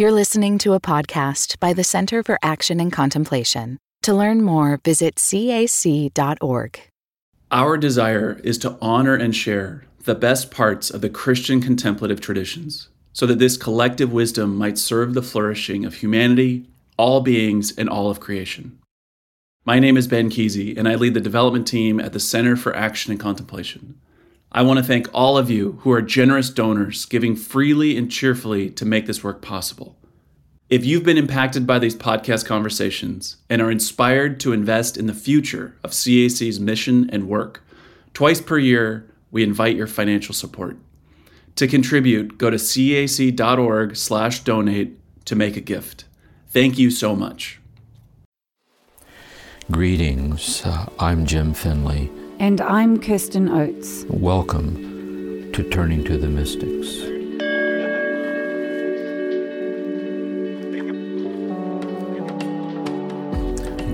You're listening to a podcast by the Center for Action and Contemplation. To learn more, visit cac.org. Our desire is to honor and share the best parts of the Christian contemplative traditions so that this collective wisdom might serve the flourishing of humanity, all beings, and all of creation. My name is Ben Kesey, and I lead the development team at the Center for Action and Contemplation. I want to thank all of you who are generous donors, giving freely and cheerfully to make this work possible. If you've been impacted by these podcast conversations and are inspired to invest in the future of CAC's mission and work, twice per year we invite your financial support. To contribute, go to cac.org/donate to make a gift. Thank you so much. Greetings. Uh, I'm Jim Finley. And I'm Kirsten Oates. Welcome to Turning to the Mystics.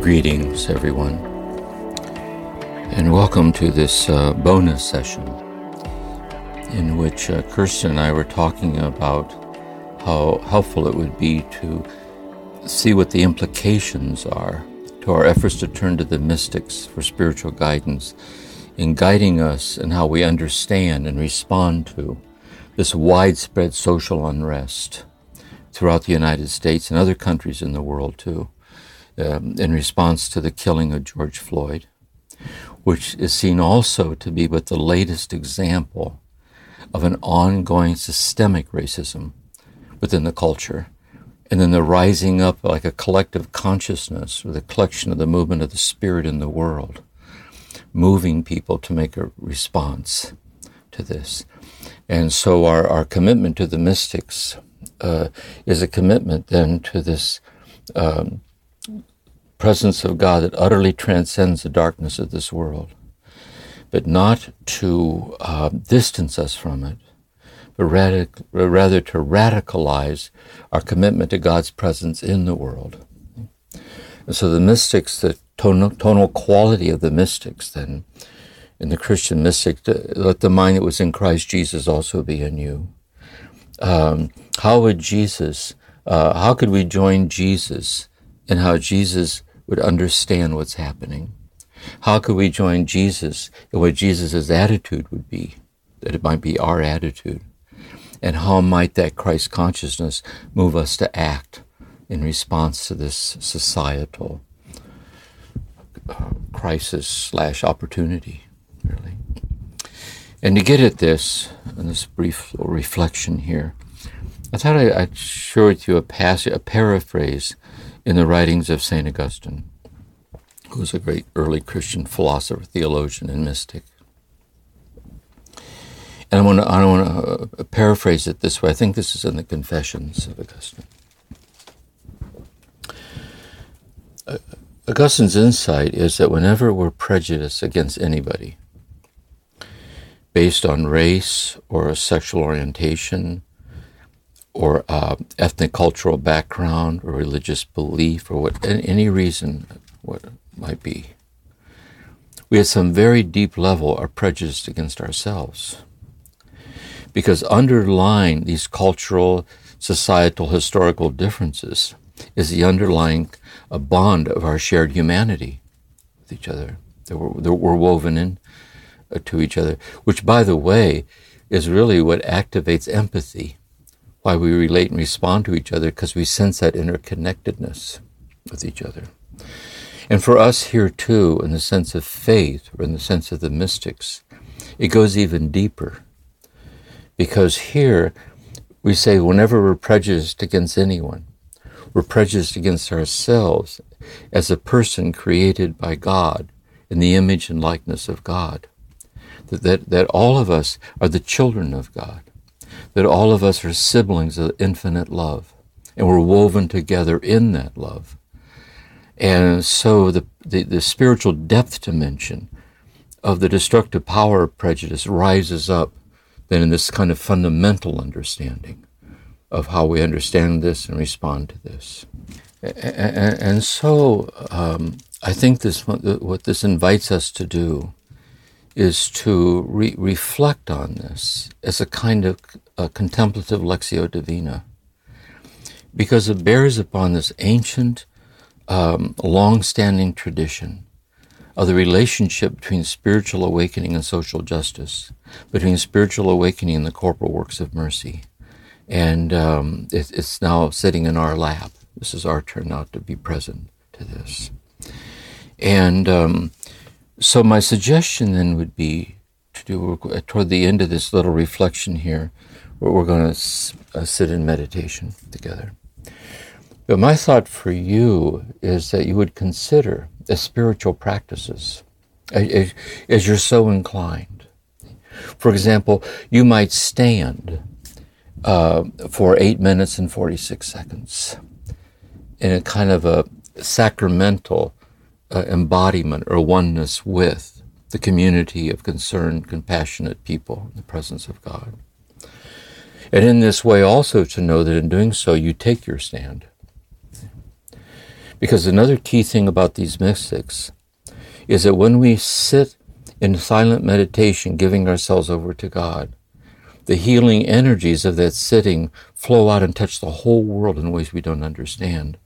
Greetings, everyone, and welcome to this uh, bonus session in which uh, Kirsten and I were talking about how helpful it would be to see what the implications are to our efforts to turn to the mystics for spiritual guidance in guiding us in how we understand and respond to this widespread social unrest throughout the United States and other countries in the world too, um, in response to the killing of George Floyd, which is seen also to be but the latest example of an ongoing systemic racism within the culture and then the rising up like a collective consciousness or the collection of the movement of the spirit in the world, moving people to make a response to this. And so our, our commitment to the mystics uh, is a commitment then to this um, presence of God that utterly transcends the darkness of this world, but not to uh, distance us from it, but radic- rather to radicalize our commitment to God's presence in the world. And so the mystics, the tonal, tonal quality of the mystics, then, in the Christian mystic, let the mind that was in Christ Jesus also be in you. Um, how would Jesus, uh, how could we join Jesus in how Jesus would understand what's happening? How could we join Jesus in what Jesus' attitude would be? That it might be our attitude. And how might that Christ consciousness move us to act in response to this societal uh, crisis slash opportunity, really? And to get at this, in this brief reflection here, I thought I'd share with you a passage, a paraphrase in the writings of St. Augustine, who was a great early Christian philosopher, theologian, and mystic. And I want to, I want to uh, paraphrase it this way. I think this is in the Confessions of Augustine. Augustine's insight is that whenever we're prejudiced against anybody, based on race or sexual orientation or uh, ethnic cultural background or religious belief or what any reason what might be, we at some very deep level are prejudiced against ourselves because underlying these cultural, societal, historical differences is the underlying a bond of our shared humanity with each other that we're, that we're woven in uh, to each other, which, by the way, is really what activates empathy, why we relate and respond to each other, because we sense that interconnectedness with each other. And for us here too, in the sense of faith or in the sense of the mystics, it goes even deeper because here we say whenever we're prejudiced against anyone, we're prejudiced against ourselves as a person created by God in the image and likeness of God. That, that, that all of us are the children of God. That all of us are siblings of infinite love. And we're woven together in that love. And so the, the, the spiritual depth dimension of the destructive power of prejudice rises up than in this kind of fundamental understanding of how we understand this and respond to this. And, so um, I think this what this invites us to do is to re- reflect on this as a kind of a contemplative lectio divina, because it bears upon this ancient, um, long standing tradition of the relationship between spiritual awakening and social justice, between spiritual awakening and the corporal works of mercy. And um, it, it's now sitting in our lap. This is our turn now to be present to this. And um, so, my suggestion then would be to do toward the end of this little reflection here, where we're going to uh, sit in meditation together. But my thought for you is that you would consider the spiritual practices as, as you're so inclined. For example, you might stand uh, for eight minutes and 46 seconds in a kind of a sacramental uh, embodiment or oneness with the community of concerned, compassionate people in the presence of God. And in this way, also to know that in doing so, you take your stand. Because another key thing about these mystics is that when we sit in silent meditation, giving ourselves over to God, the healing energies of that sitting flow out and touch the whole world in ways we don't understand.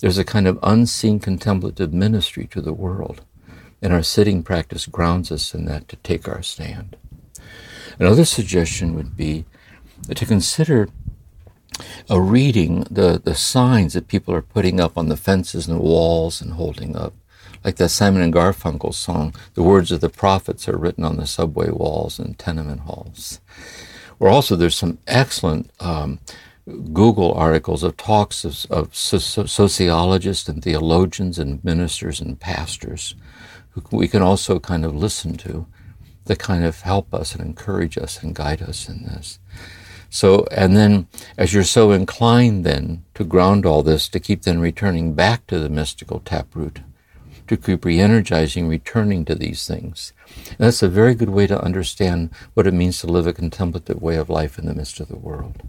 There's a kind of unseen contemplative ministry to the world, and our sitting practice grounds us in that to take our stand. Another suggestion would be to consider a reading the, the signs that people are putting up on the fences and the walls and holding up. Like that Simon and Garfunkel song, the words of the prophets are written on the subway walls and tenement halls. Or also, there's some excellent um, Google articles of talks of, of so- sociologists and theologians and ministers and pastors who we can also kind of listen to that kind of help us and encourage us and guide us in this. So, and then as you're so inclined then to ground all this, to keep then returning back to the mystical taproot, to keep re-energizing, returning to these things. And that's a very good way to understand what it means to live a contemplative way of life in the midst of the world.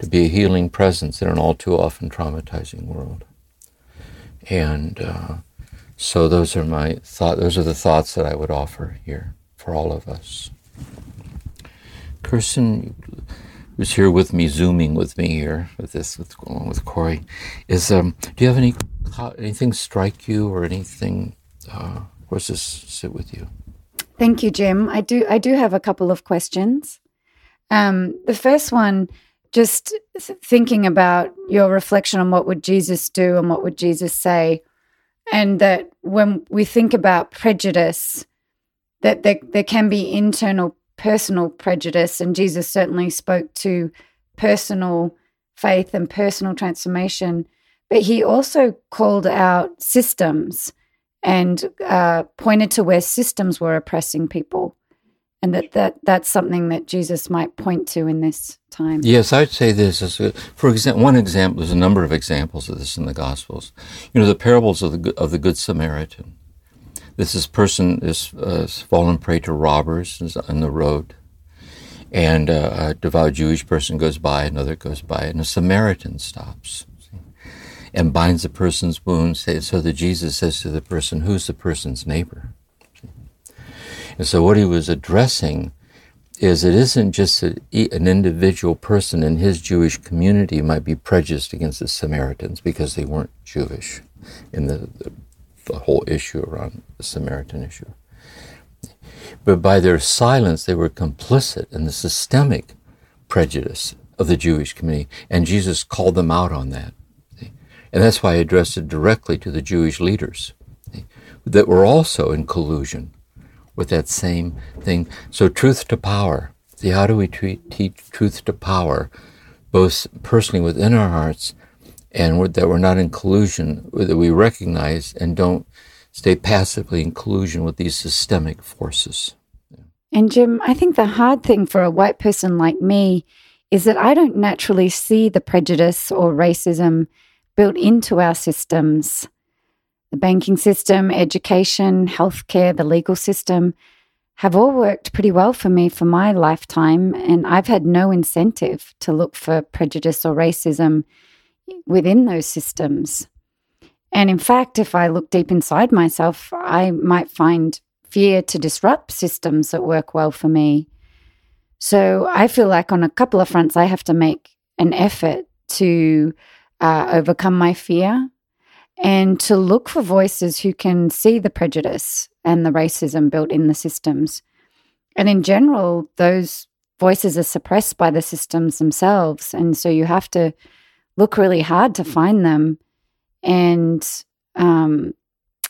To be a healing presence in an all too often traumatizing world. And uh, so those are my thought. Those are the thoughts that I would offer here for all of us. Kirsten who's here with me, zooming with me here with this with with Corey, is um, do you have any anything strike you or anything? Uh, where does this sit with you? Thank you, Jim. I do I do have a couple of questions. Um, the first one, just thinking about your reflection on what would Jesus do and what would Jesus say, and that when we think about prejudice, that there, there can be internal personal prejudice, and Jesus certainly spoke to personal faith and personal transformation, but he also called out systems and uh, pointed to where systems were oppressing people. And that, that that's something that Jesus might point to in this time. Yes, I'd say this a, for example, one example. There's a number of examples of this in the Gospels. You know, the parables of the of the Good Samaritan this is person is uh, fallen prey to robbers on the road, and uh, a devout Jewish person goes by, another goes by, and a Samaritan stops and binds the person's wounds. So that Jesus says to the person, "Who's the person's neighbor?" And so what he was addressing is it isn't just a, an individual person in his Jewish community might be prejudiced against the Samaritans because they weren't Jewish in the, the the whole issue around the Samaritan issue. But by their silence, they were complicit in the systemic prejudice of the Jewish community, and Jesus called them out on that. And that's why I addressed it directly to the Jewish leaders that were also in collusion with that same thing. So, truth to power. See, how do we treat, teach truth to power, both personally within our hearts and that we're not in collusion, that we recognize and don't stay passively in collusion with these systemic forces. And Jim, I think the hard thing for a white person like me is that I don't naturally see the prejudice or racism built into our systems. The banking system, education, healthcare, the legal system have all worked pretty well for me for my lifetime, and I've had no incentive to look for prejudice or racism within those systems. And in fact, if I look deep inside myself, I might find fear to disrupt systems that work well for me. So I feel like on a couple of fronts, I have to make an effort to uh, overcome my fear and to look for voices who can see the prejudice and the racism built in the systems. And in general, those voices are suppressed by the systems themselves. And so you have to look really hard to find them. And um,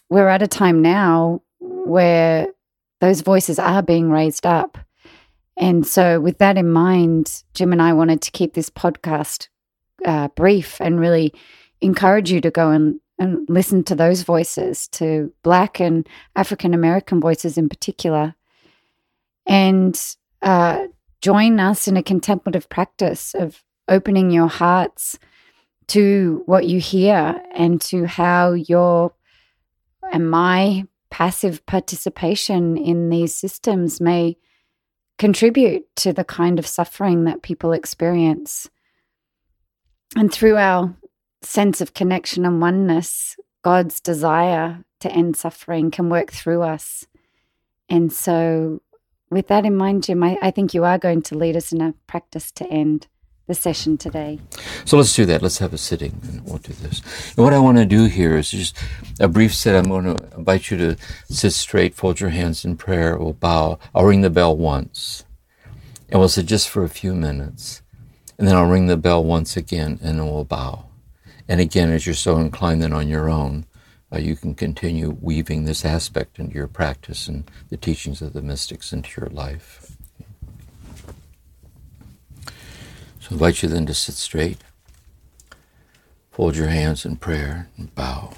we're at a time now where those voices are being raised up. And so, with that in mind, Jim and I wanted to keep this podcast uh, brief and really encourage you to go and, and listen to those voices, to Black and African American voices in particular, and uh, join us in a contemplative practice of opening your hearts to what you hear and to how your and my passive participation in these systems may contribute to the kind of suffering that people experience. And through our sense of connection and oneness, God's desire to end suffering can work through us. And so, with that in mind, Jim, I, I think you are going to lead us in a practice to end the session today. So let's do that. Let's have a sitting and we'll do this. And what I want to do here is just a brief set. I'm going to invite you to sit straight, fold your hands in prayer, we'll bow. I'll ring the bell once. And we'll sit just for a few minutes. And then I'll ring the bell once again and then we'll bow. And again, as you're so inclined, then on your own, uh, you can continue weaving this aspect into your practice and the teachings of the mystics into your life. So I invite you then to sit straight, fold your hands in prayer, and bow.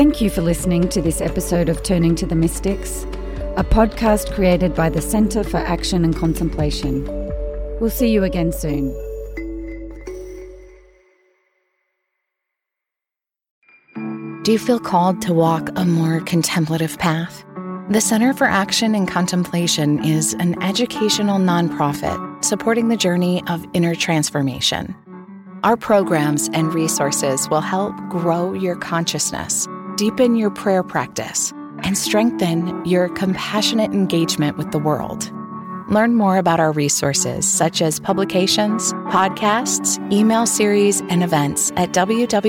Thank you for listening to this episode of Turning to the Mystics, a podcast created by the Center for Action and Contemplation. We'll see you again soon. Do you feel called to walk a more contemplative path? The Center for Action and Contemplation is an educational nonprofit supporting the journey of inner transformation. Our programs and resources will help grow your consciousness deepen your prayer practice, and strengthen your compassionate engagement with the world. Learn more about our resources, such as publications, podcasts, email series, and events at www.cac.org.